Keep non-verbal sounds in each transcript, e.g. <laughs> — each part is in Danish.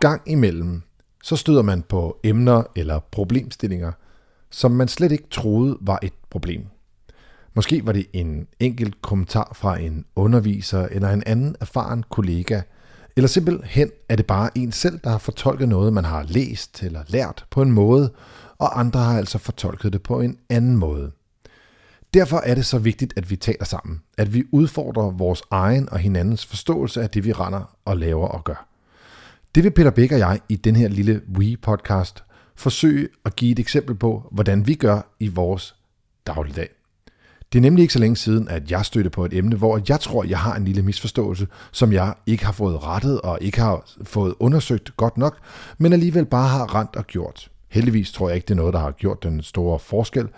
gang imellem, så støder man på emner eller problemstillinger, som man slet ikke troede var et problem. Måske var det en enkelt kommentar fra en underviser eller en anden erfaren kollega, eller simpelthen er det bare en selv, der har fortolket noget, man har læst eller lært på en måde, og andre har altså fortolket det på en anden måde. Derfor er det så vigtigt, at vi taler sammen, at vi udfordrer vores egen og hinandens forståelse af det, vi render og laver og gør. Det vil Peter Bæk og jeg i den her lille We-podcast forsøge at give et eksempel på, hvordan vi gør i vores dagligdag. Det er nemlig ikke så længe siden, at jeg stødte på et emne, hvor jeg tror, jeg har en lille misforståelse, som jeg ikke har fået rettet og ikke har fået undersøgt godt nok, men alligevel bare har rent og gjort. Heldigvis tror jeg ikke, det er noget, der har gjort den store forskel,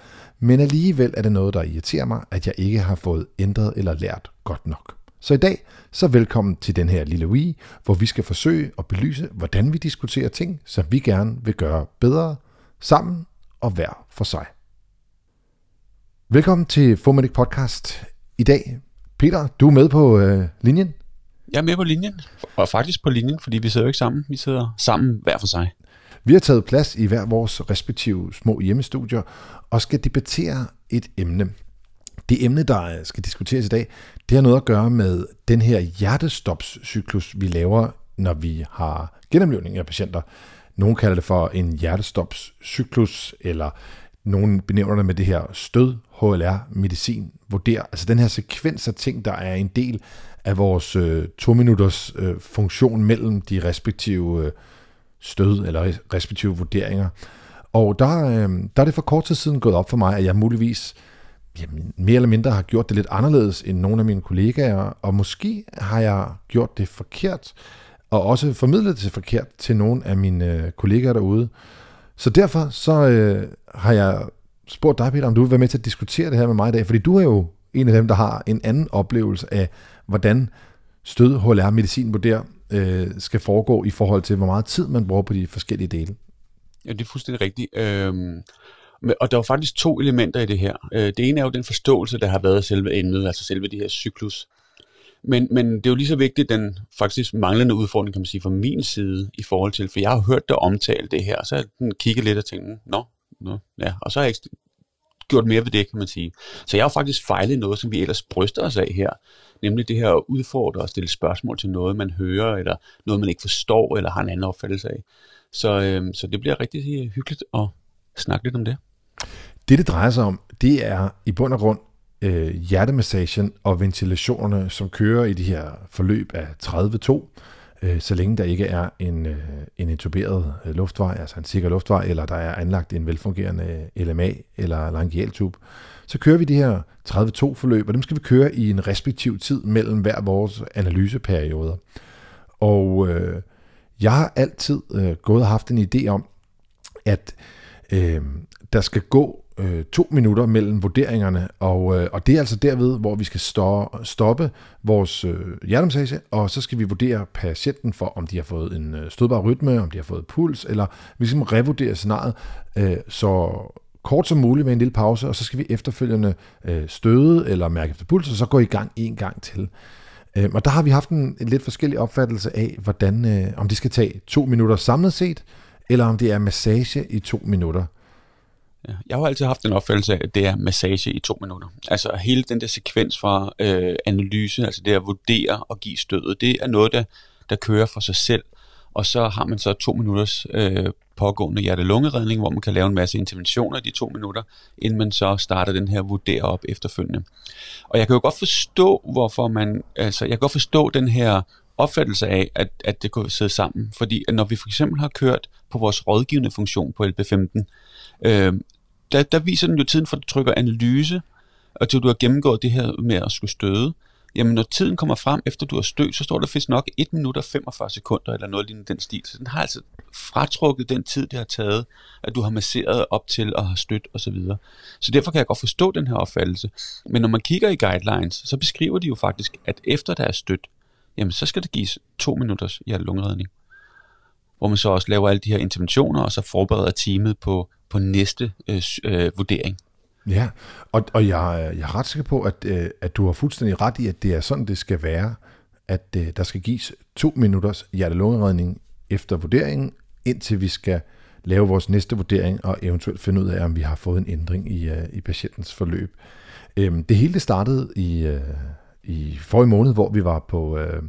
men alligevel er det noget, der irriterer mig, at jeg ikke har fået ændret eller lært godt nok. Så i dag, så velkommen til den her lille Wii, hvor vi skal forsøge at belyse, hvordan vi diskuterer ting, som vi gerne vil gøre bedre, sammen og hver for sig. Velkommen til Fomedic Podcast. I dag, Peter, du er med på øh, linjen. Jeg er med på linjen, og faktisk på linjen, fordi vi sidder jo ikke sammen. Vi sidder sammen hver for sig. Vi har taget plads i hver vores respektive små hjemmestudier og skal debattere et emne. Det emne, der skal diskuteres i dag, det har noget at gøre med den her hjertestopscyklus, vi laver, når vi har gennemlevning af patienter. Nogle kalder det for en hjertestopscyklus, eller nogen benævner det med det her stød, HLR, medicin, vurder. Altså den her sekvens af ting, der er en del af vores øh, to minutters øh, funktion mellem de respektive øh, stød eller respektive vurderinger. Og der, øh, der er det for kort tid siden gået op for mig, at jeg muligvis jamen, mere eller mindre har gjort det lidt anderledes end nogle af mine kollegaer, og måske har jeg gjort det forkert, og også formidlet det forkert til nogle af mine øh, kollegaer derude. Så derfor så øh, har jeg spurgt dig, Peter, om du vil være med til at diskutere det her med mig i dag, fordi du er jo en af dem, der har en anden oplevelse af, hvordan stød HLR medicin vurderer øh, skal foregå i forhold til, hvor meget tid man bruger på de forskellige dele. Ja, det er fuldstændig rigtigt. Øh og der var faktisk to elementer i det her. Øh, det ene er jo den forståelse, der har været af selve emnet, altså selve det her cyklus. Men, men det er jo lige så vigtigt, den faktisk manglende udfordring, kan man sige, fra min side i forhold til, for jeg har hørt dig omtale det her, og så har jeg kigget lidt og tænkt, nå, nå, ja, og så har jeg ikke gjort mere ved det, kan man sige. Så jeg har faktisk fejlet noget, som vi ellers bryster os af her, nemlig det her at udfordre og stille spørgsmål til noget, man hører, eller noget, man ikke forstår, eller har en anden opfattelse af. Så, øh, så det bliver rigtig hyggeligt at snakke lidt om det. Det, det drejer sig om, det er i bund og grund øh, hjertemassagen og ventilationerne, som kører i de her forløb af 30-2, øh, så længe der ikke er en, øh, en intuberet øh, luftvej, altså en sikker luftvej, eller der er anlagt en velfungerende øh, LMA eller laryngealtube, så kører vi de her 30-2 forløb, og dem skal vi køre i en respektiv tid mellem hver vores analyseperioder. Og øh, jeg har altid øh, gået og haft en idé om, at øh, der skal gå øh, to minutter mellem vurderingerne, og, øh, og det er altså derved, hvor vi skal stå, stoppe vores øh, hjertemassage, og så skal vi vurdere patienten for, om de har fået en øh, stødbar rytme, om de har fået puls, eller vi skal ligesom revurdere scenariet øh, så kort som muligt med en lille pause, og så skal vi efterfølgende øh, støde eller mærke efter puls, og så gå i gang en gang til. Øh, og der har vi haft en, en lidt forskellig opfattelse af, hvordan, øh, om det skal tage to minutter samlet set, eller om det er massage i to minutter. Ja, jeg har altid haft en opfattelse af, at det er massage i to minutter. Altså hele den der sekvens fra øh, analyse, altså det at vurdere og give stødet, det er noget, der, der kører for sig selv. Og så har man så to minutters øh, pågående hjerte-lungeredning, hvor man kan lave en masse interventioner i de to minutter, inden man så starter den her vurdere op efterfølgende. Og jeg kan jo godt forstå, hvorfor man, altså jeg kan godt forstå den her opfattelse af, at, at det kunne sidde sammen. Fordi at når vi for eksempel har kørt på vores rådgivende funktion på LB15, øh, der, der viser den jo tiden for, at du trykker analyse, og til du har gennemgået det her med at skulle støde. Jamen når tiden kommer frem, efter du har stødt, så står der faktisk nok 1 minut og 45 sekunder, eller noget lignende den stil. Så den har altså fratrukket den tid, det har taget, at du har masseret op til og har stødt osv. Så, videre. så derfor kan jeg godt forstå den her opfattelse. Men når man kigger i guidelines, så beskriver de jo faktisk, at efter der er stødt, jamen så skal der gives to minutters hjertelungredning. Hvor man så også laver alle de her interventioner, og så forbereder teamet på, på næste øh, øh, vurdering. Ja, og, og jeg, jeg er ret sikker på, at, øh, at du har fuldstændig ret i, at det er sådan, det skal være, at øh, der skal gives to minutters hjertelungeredning efter vurderingen, indtil vi skal lave vores næste vurdering og eventuelt finde ud af, om vi har fået en ændring i, øh, i patientens forløb. Øh, det hele det startede i, øh, i forrige måned, hvor vi var på, øh,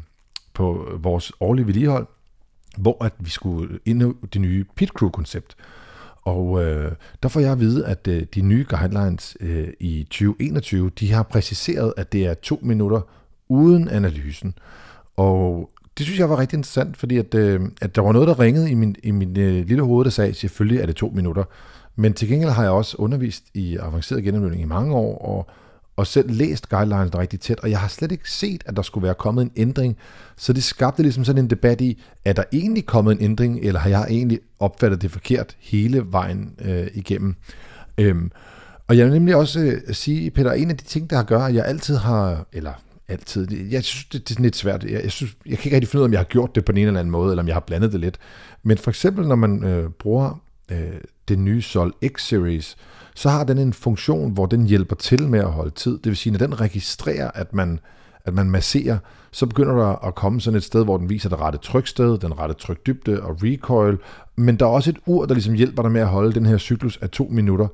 på vores årlige vedligehold, hvor at vi skulle ind det nye pit crew koncept. Og øh, der får jeg at vide, at øh, de nye guidelines øh, i 2021, de har præciseret, at det er to minutter uden analysen. Og det synes jeg var rigtig interessant, fordi at, øh, at der var noget, der ringede i min, i min øh, lille hoved, der sagde, selvfølgelig er det to minutter. Men til gengæld har jeg også undervist i avanceret gennemløbning i mange år, og og selv læst guidelines rigtig tæt, og jeg har slet ikke set, at der skulle være kommet en ændring. Så det skabte ligesom sådan en debat i, er der egentlig kommet en ændring, eller har jeg egentlig opfattet det forkert hele vejen øh, igennem? Øhm, og jeg vil nemlig også øh, sige, Peter, en af de ting, der har gør, at jeg altid har, eller altid, jeg synes, det, det er sådan lidt svært, jeg, jeg, synes, jeg kan ikke rigtig finde ud af, om jeg har gjort det på en eller anden måde, eller om jeg har blandet det lidt. Men for eksempel, når man øh, bruger øh, den nye Sol X-Series, så har den en funktion, hvor den hjælper til med at holde tid. Det vil sige, når den registrerer, at man, at man masserer, så begynder der at komme sådan et sted, hvor den viser det rette tryksted, den rette trykdybde og recoil. Men der er også et ur, der ligesom hjælper dig med at holde den her cyklus af to minutter.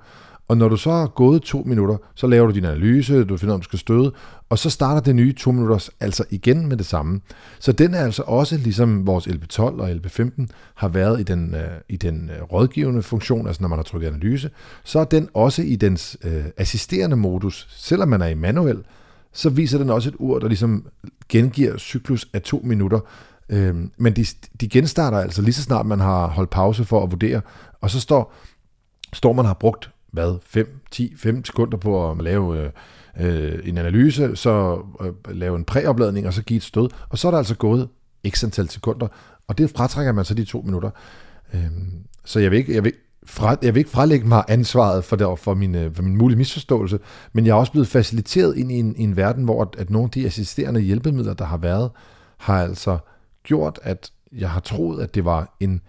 Og når du så har gået to minutter, så laver du din analyse, du finder, om du skal støde, og så starter det nye to minutters altså igen med det samme. Så den er altså også, ligesom vores LP12 og LP15 har været i den, øh, i den øh, rådgivende funktion, altså når man har trykket analyse, så er den også i dens øh, assisterende modus. Selvom man er i manuel, så viser den også et ur, der ligesom gengiver cyklus af to minutter. Øh, men de, de genstarter altså lige så snart man har holdt pause for at vurdere, og så står, står man har brugt hvad, 5, 10, 5 sekunder på at lave øh, øh, en analyse, så øh, lave en præopladning, og så give et stød. Og så er der altså gået x antal sekunder, og det fratrækker man så de to minutter. Øh, så jeg vil ikke, jeg vil, fra, jeg vil ikke frelægge mig ansvaret for, der, for, min, øh, for min mulige misforståelse, men jeg er også blevet faciliteret ind i en, i en verden, hvor at, at nogle af de assisterende hjælpemidler, der har været, har altså gjort, at jeg har troet, at det var en,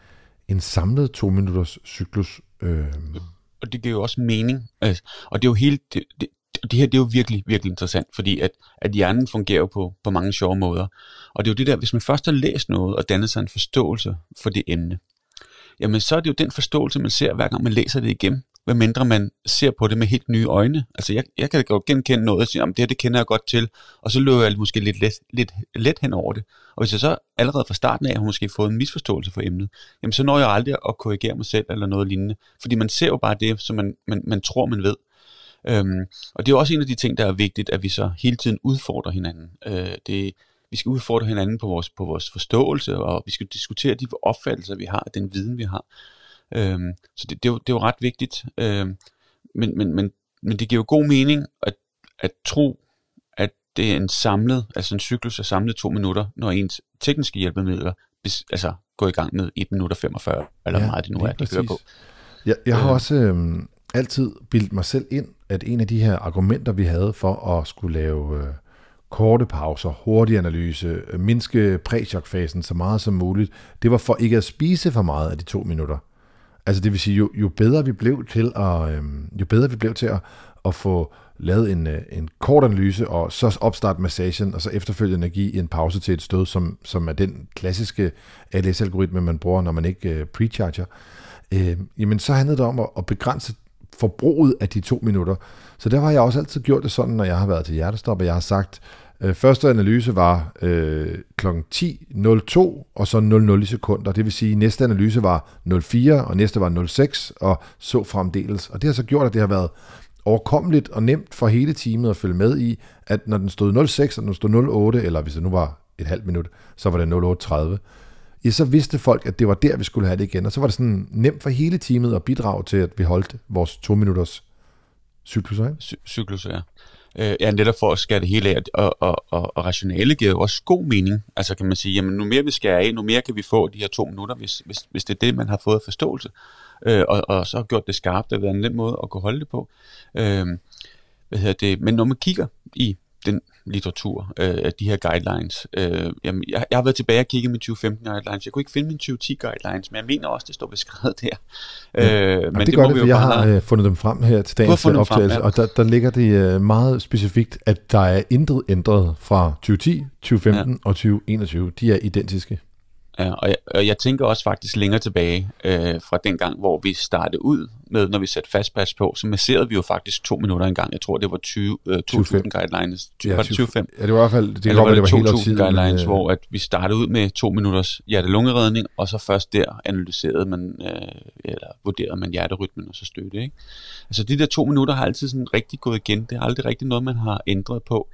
en samlet to minutters cyklus. Øh, og det giver jo også mening. Altså, og det er jo helt, det, det, det her det er jo virkelig, virkelig interessant, fordi at, at hjernen fungerer på, på mange sjove måder. Og det er jo det der, hvis man først har læst noget og dannet sig en forståelse for det emne, jamen så er det jo den forståelse, man ser, hver gang man læser det igen hvad mindre man ser på det med helt nye øjne. Altså jeg, jeg kan godt genkende noget og sige, det her det kender jeg godt til, og så løber jeg måske lidt let, lidt let hen over det. Og hvis jeg så allerede fra starten af har måske fået en misforståelse for emnet, jamen så når jeg aldrig at korrigere mig selv eller noget lignende. Fordi man ser jo bare det, som man, man, man tror, man ved. Øhm, og det er også en af de ting, der er vigtigt, at vi så hele tiden udfordrer hinanden. Øh, det, vi skal udfordre hinanden på vores, på vores forståelse, og vi skal diskutere de opfattelser, vi har, den viden, vi har. Øhm, så det, det, er jo, det er jo ret vigtigt. Øhm, men, men, men, men det giver jo god mening at, at tro, at det er en samlet, altså en cyklus af samlet to minutter, når ens tekniske hjælpemidler bis, altså, går i gang med 1 minut og 45, eller ja, meget det nu er, de kører på. Jeg, jeg har øh. også øhm, altid bildt mig selv ind, at en af de her argumenter, vi havde for at skulle lave øh, korte pauser, hurtig analyse, øh, mindske præchokfasen så meget som muligt, det var for ikke at spise for meget af de to minutter. Altså det vil sige, jo, jo bedre vi blev til at, øh, jo bedre vi blev til at, at få lavet en, øh, en kort analyse, og så opstarte massagen, og så efterfølgende give en pause til et stød, som, som er den klassiske ALS-algoritme, man bruger, når man ikke øh, precharger, øh, jamen så handlede det om at, at begrænse forbruget af de to minutter. Så der har jeg også altid gjort det sådan, når jeg har været til hjertestop, og jeg har sagt, Øh, første analyse var øh, kl. 10.02 og så 00 sekunder. Det vil sige, at næste analyse var 04 og næste var 06 og så fremdeles. Og det har så gjort, at det har været overkommeligt og nemt for hele teamet at følge med i, at når den stod 06 og den stod 08, eller hvis det nu var et halvt minut, så var det 08.30. Ja, så vidste folk, at det var der, vi skulle have det igen. Og så var det sådan nemt for hele teamet at bidrage til, at vi holdt vores to minutters cyklus. Ikke? Cy- cyklus, ja øh, ja, netop for at skære det hele af, og, og, og, og rationale giver jo også god mening. Altså kan man sige, jamen nu mere vi skærer af, nu mere kan vi få de her to minutter, hvis, hvis, hvis det er det, man har fået forståelse, øh, og, og så har gjort det skarpt, det har været en nem måde at kunne holde det på. Øh, hvad hedder det? Men når man kigger i den litteratur, øh, af de her guidelines. Øh, jamen, jeg, jeg har været tilbage og kigget med 2015 guidelines. Jeg kunne ikke finde mine 2010 guidelines, men jeg mener også, det står beskrevet der. Ja. Øh, men det, det gør det, for jeg har have... Øh, fundet dem frem her til dagens optagelse, frem, ja. og der, der ligger det øh, meget specifikt, at der er intet ændret fra 2010, 2015 ja. og 2021. De er identiske. Ja, og, jeg, og jeg tænker også faktisk længere tilbage øh, fra den gang, hvor vi startede ud med, når vi satte fastpass på, så masserede vi jo faktisk to minutter en gang. Jeg tror, det var 20, øh, 2000 guidelines. 20, ja, var det 25? Ja, det var i hvert fald, det, Eller var det, det var 2000 guidelines, men, øh... hvor at vi startede ud med to minutters hjerte-lungeredning, og så først der analyserede man, øh, eller vurderede man hjerterytmen og så støtte. Ikke? Altså de der to minutter har altid sådan rigtig gået igen. Det er aldrig rigtig noget, man har ændret på.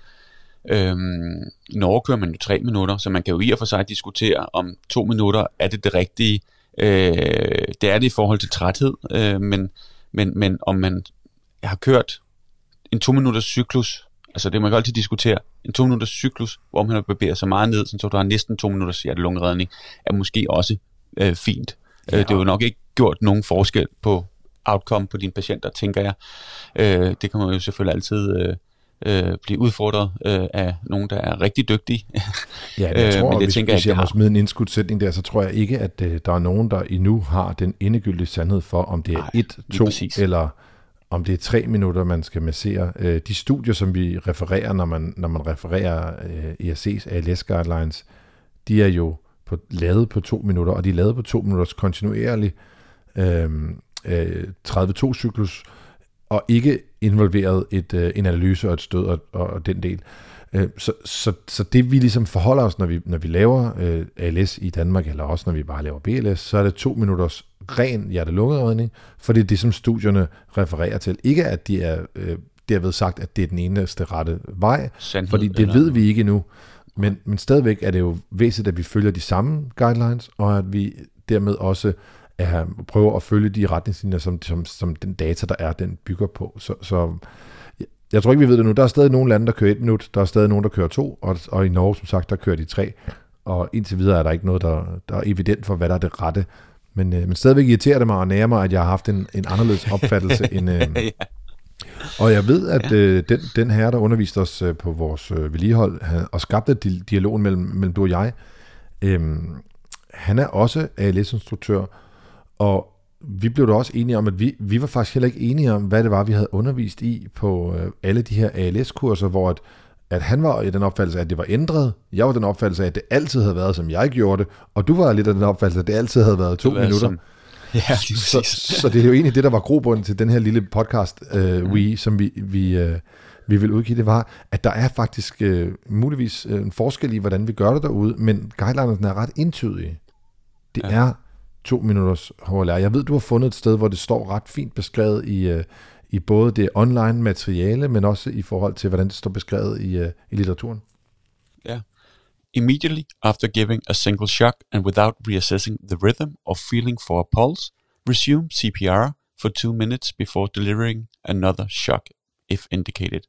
Øhm, Norge kører man jo tre minutter, så man kan jo i og for sig diskutere, om to minutter er det det rigtige. Øh, det er det i forhold til træthed, øh, men, men, men om man har kørt en to minutters cyklus, altså det man kan altid diskutere, en to minutters cyklus, hvor man har bevæget sig meget ned, så du har næsten to minutters hjertelungeredning, er måske også øh, fint. Ja. Øh, det har jo nok ikke gjort nogen forskel på outcome på dine patienter, tænker jeg. Øh, det kan man jo selvfølgelig altid øh, øh, blive udfordret øh, af nogen, der er rigtig dygtige. <laughs> ja, jeg tror, øh, men det hvis, tænker hvis jeg, jeg må smide en indskudsætning der, så tror jeg ikke, at øh, der er nogen, der endnu har den endegyldige sandhed for, om det er Nej, et, to præcis. eller om det er tre minutter, man skal massere. Øh, de studier, som vi refererer, når man, når man refererer øh, ERC's ALS guidelines, de er jo på, lavet på to minutter, og de er lavet på to minutters kontinuerlig øh, øh, 32-cyklus, og ikke involveret et, øh, en analyse og et stød og, og den del. Øh, så, så, så det vi ligesom forholder os, når vi, når vi laver øh, ALS i Danmark, eller også når vi bare laver BLS, så er det to minutters ren hjerte for det er det, som studierne refererer til. Ikke at de er øh, derved sagt, at det er den eneste rette vej, Sandhed, fordi det eller? ved vi ikke endnu. Men, men stadigvæk er det jo væsentligt, at vi følger de samme guidelines, og at vi dermed også er, prøver at følge de retningslinjer, som, som, som den data, der er, den bygger på. Så, så jeg tror ikke, vi ved det nu. Der er stadig nogle lande, der kører et minut, der er stadig nogen, der kører to, og, og i Norge, som sagt, der kører de tre. Og indtil videre er der ikke noget, der, der er evident for, hvad der er det rette. Men, øh, men stadigvæk irriterer det mig og nærer mig, at jeg har haft en, en anderledes <laughs> opfattelse end... Øh, ja. Og jeg ved, at øh, den, den her, der underviste os øh, på vores øh, vedligehold, og skabte dialogen mellem, mellem du og jeg, øh, han er også ALS-instruktør, og vi blev da også enige om, at vi, vi var faktisk heller ikke enige om, hvad det var, vi havde undervist i på øh, alle de her ALS-kurser, hvor at, at han var i den opfattelse, at det var ændret. Jeg var den opfattelse af, at det altid havde været, som jeg gjorde det. Og du var lidt af den opfattelse, at det altid havde været to minutter. Som, ja, så, så det er jo egentlig det, der var grobund til den her lille podcast, øh, mm. we, som vi, vi, øh, vi vil udgive. Det var, at der er faktisk øh, muligvis øh, en forskel i, hvordan vi gør det derude, men guidelinerne er ret entydige. Det ja. er to minutters HLR. Jeg ved, du har fundet et sted, hvor det står ret fint beskrevet i, øh, i både det online materiale, men også i forhold til, hvordan det står beskrevet i, øh, i litteraturen. Ja. Yeah. Immediately after giving a single shock and without reassessing the rhythm or feeling for a pulse, resume CPR for two minutes before delivering another shock if indicated.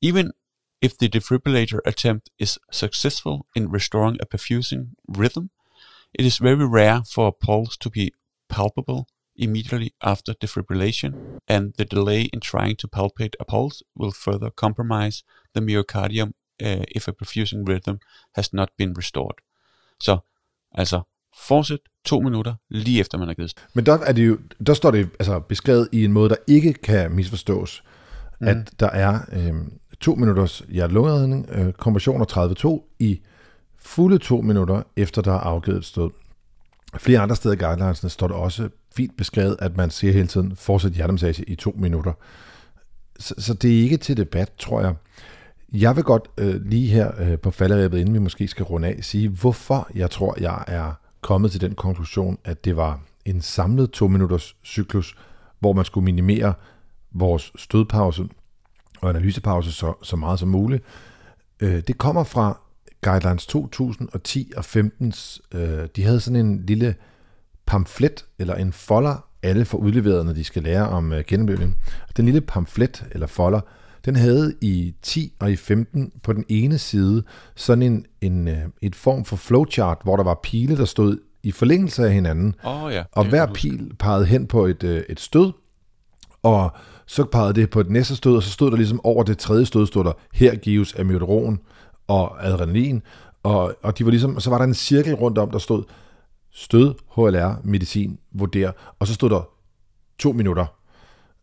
Even if the defibrillator attempt is successful in restoring a perfusing rhythm, It is very rare for a pulse to be palpable immediately after defibrillation, and the delay in trying to palpate a pulse will further compromise the myocardium uh, if a perfusing rhythm has not been restored. Så altså, fortsæt to minutter lige efter man har givet. Men der, er det jo, der står det altså beskrevet i en måde, der ikke kan misforstås, mm. at der er øh, to minutters hjertelungeredning, øh, kompression 32 i fulde to minutter efter der er afgivet et stød. Flere andre steder i guidelinesene står der også fint beskrevet, at man siger hele tiden, fortsæt hjertemassage i to minutter. Så, så det er ikke til debat, tror jeg. Jeg vil godt øh, lige her øh, på falderæbet, inden vi måske skal runde af, sige, hvorfor jeg tror, jeg er kommet til den konklusion, at det var en samlet to minutters cyklus, hvor man skulle minimere vores stødpause og analysepause så, så meget som muligt. Øh, det kommer fra Guidelines 2010 og 15, øh, de havde sådan en lille pamflet, eller en folder, alle får udleveret, når de skal lære om øh, gennemløbning. Den lille pamflet, eller folder, den havde i 10 og i 15 på den ene side sådan en, en øh, et form for flowchart, hvor der var pile, der stod i forlængelse af hinanden. Oh, ja. Og hver pil pegede hen på et, øh, et stød, og så pegede det på et næste stød, og så stod der ligesom over det tredje stød, stod der, her gives amiodaron, og adrenalin, og, og de var ligesom, så var der en cirkel rundt om, der stod stød, HLR, medicin, vurder, og så stod der to minutter.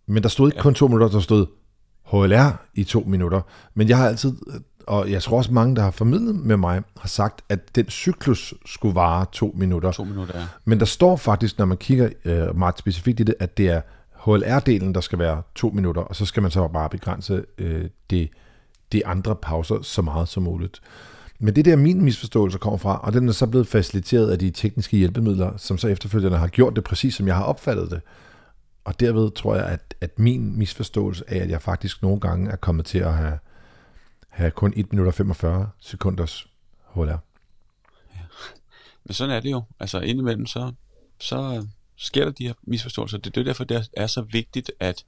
Men der stod ikke ja. kun to minutter, der stod HLR i to minutter. Men jeg har altid og jeg tror også mange, der har formidlet med mig, har sagt, at den cyklus skulle vare to minutter. To minutter, ja. Men der står faktisk, når man kigger øh, meget specifikt i det, at det er HLR-delen, der skal være to minutter, og så skal man så bare begrænse øh, det, de andre pauser så meget som muligt. Men det der min misforståelse kommer fra, og den er så blevet faciliteret af de tekniske hjælpemidler, som så efterfølgende har gjort det præcis, som jeg har opfattet det. Og derved tror jeg, at, at min misforståelse af, at jeg faktisk nogle gange er kommet til at have, have kun 1 minut og 45 sekunders huller. Ja. Men sådan er det jo. Altså indimellem, så, så sker der de her misforståelser. Det er derfor, det er så vigtigt, at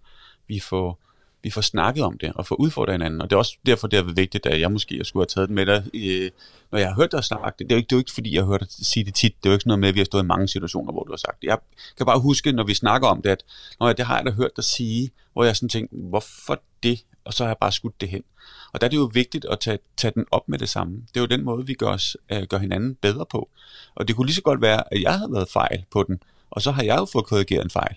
vi får vi får snakket om det og får udfordret hinanden. Og det er også derfor, det er vigtigt, at jeg måske skulle have taget det med dig, øh, når jeg har hørt dig snakke. Det er, jo ikke, det er jo ikke, fordi jeg har hørt dig sige det tit. Det er jo ikke sådan noget med, at vi har stået i mange situationer, hvor du har sagt det. Jeg kan bare huske, når vi snakker om det, at når jeg, det har jeg da hørt dig sige, hvor jeg sådan tænkte, hvorfor det? Og så har jeg bare skudt det hen. Og der er det jo vigtigt at tage, tage den op med det samme. Det er jo den måde, vi gør, os, øh, gør hinanden bedre på. Og det kunne lige så godt være, at jeg havde været fejl på den, og så har jeg jo fået korrigeret en fejl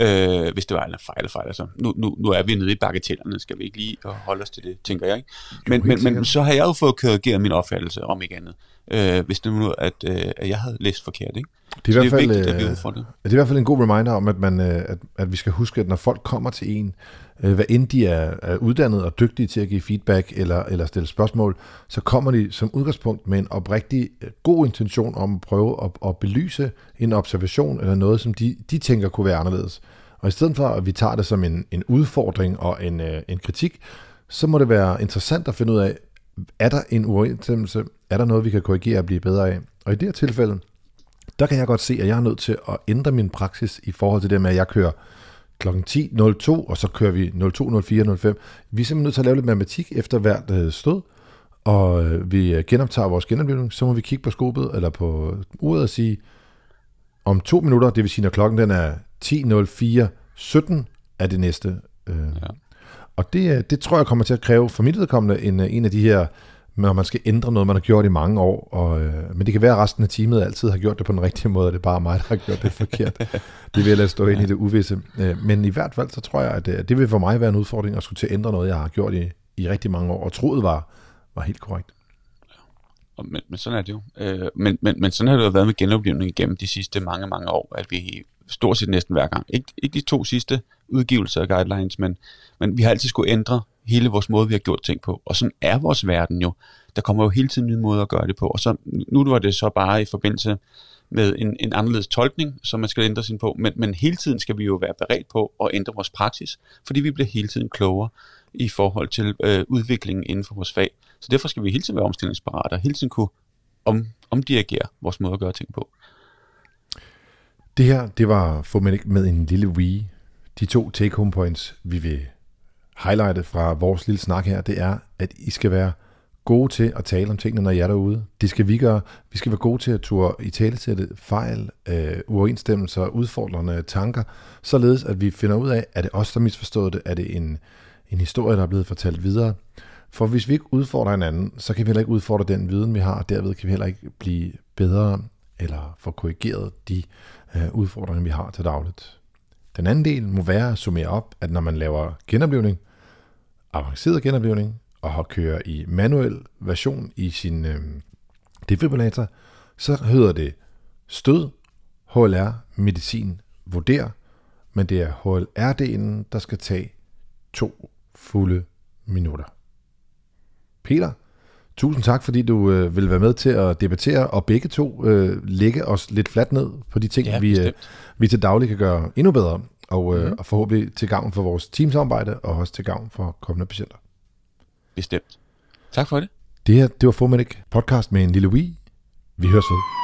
øh, hvis det var en fejl, fejl. Altså, nu, nu, nu er vi nede i bagatellerne, skal vi ikke lige holde os til det, tænker jeg. Ikke? Men, jo, men, men så har jeg jo fået korrigeret min opfattelse om ikke andet, øh, hvis det nu at, øh, at jeg havde læst forkert. Ikke? Det er, i hvert fald, vigtigt, at vi øh, det. det er i hvert fald en god reminder om, at, man, øh, at, at vi skal huske, at når folk kommer til en, Øh, hvad end de er, er uddannet og dygtige til at give feedback eller, eller stille spørgsmål, så kommer de som udgangspunkt med en oprigtig øh, god intention om at prøve at, at belyse en observation eller noget, som de, de tænker kunne være anderledes. Og i stedet for, at vi tager det som en, en udfordring og en, øh, en kritik, så må det være interessant at finde ud af, er der en uoverensstemmelse? Er der noget, vi kan korrigere og blive bedre af? Og i det her tilfælde, der kan jeg godt se, at jeg er nødt til at ændre min praksis i forhold til det med, at jeg kører kl. 10.02, og så kører vi 02, 04, 05. Vi er simpelthen nødt til at lave lidt matematik efter hvert øh, stød, og øh, vi øh, genoptager vores genoplevning, så må vi kigge på skobet eller på uret og sige, om to minutter, det vil sige, når klokken den er 10.04, 17 er det næste. ja. Og det, det tror jeg kommer til at kræve for mit vedkommende en, en af de her når man skal ændre noget, man har gjort i mange år. Og, øh, men det kan være, at resten af teamet altid har gjort det på den rigtige måde, og det er bare mig, der har gjort det forkert. <laughs> det vil jeg lade stå ind i det uvisse. Øh, men i hvert fald, så tror jeg, at det, øh, det vil for mig være en udfordring at skulle til at ændre noget, jeg har gjort i, i rigtig mange år, og troet var, var helt korrekt. Ja. Men, men sådan er det jo. Øh, men, men, men sådan har det jo været med genoplevning igennem de sidste mange, mange år, at vi stort set næsten hver gang, ikke, ikke de to sidste udgivelser af guidelines, men, men vi har altid skulle ændre hele vores måde, vi har gjort ting på. Og sådan er vores verden jo. Der kommer jo hele tiden nye måder at gøre det på. Og så, nu var det så bare i forbindelse med en, en anderledes tolkning, som man skal ændre sin på. Men, men hele tiden skal vi jo være beredt på at ændre vores praksis, fordi vi bliver hele tiden klogere i forhold til øh, udviklingen inden for vores fag. Så derfor skal vi hele tiden være omstillingsparate og hele tiden kunne om, omdirigere vores måde at gøre ting på. Det her, det var få med en lille wee. De to take-home points, vi vil highlightet fra vores lille snak her, det er, at I skal være gode til at tale om tingene, når I er derude. Det skal vi gøre. Vi skal være gode til at turde i talesætte fejl, øh, uoverensstemmelser, udfordrende tanker, således at vi finder ud af, er det os, der misforstået det? Er det en, en historie, der er blevet fortalt videre? For hvis vi ikke udfordrer hinanden, så kan vi heller ikke udfordre den viden, vi har, og derved kan vi heller ikke blive bedre eller få korrigeret de øh, udfordringer, vi har til dagligt. Den anden del må være at summere op, at når man laver genoplevning, avanceret genoplevning, og har kører i manuel version i sin øh, defibrillator, så hedder det stød, HLR, medicin, vurder, men det er HLR-delen, der skal tage to fulde minutter. Peter, tusind tak, fordi du øh, vil være med til at debattere, og begge to øh, lægge os lidt fladt ned på de ting, ja, vi, øh, vi til daglig kan gøre endnu bedre og, øh, mm. og forhåbentlig til gavn for vores teamsamarbejde, og også til gavn for kommende patienter. Bestemt. Tak for det. Det her, det var Formedic podcast med en lille Wii. Vi høres ved.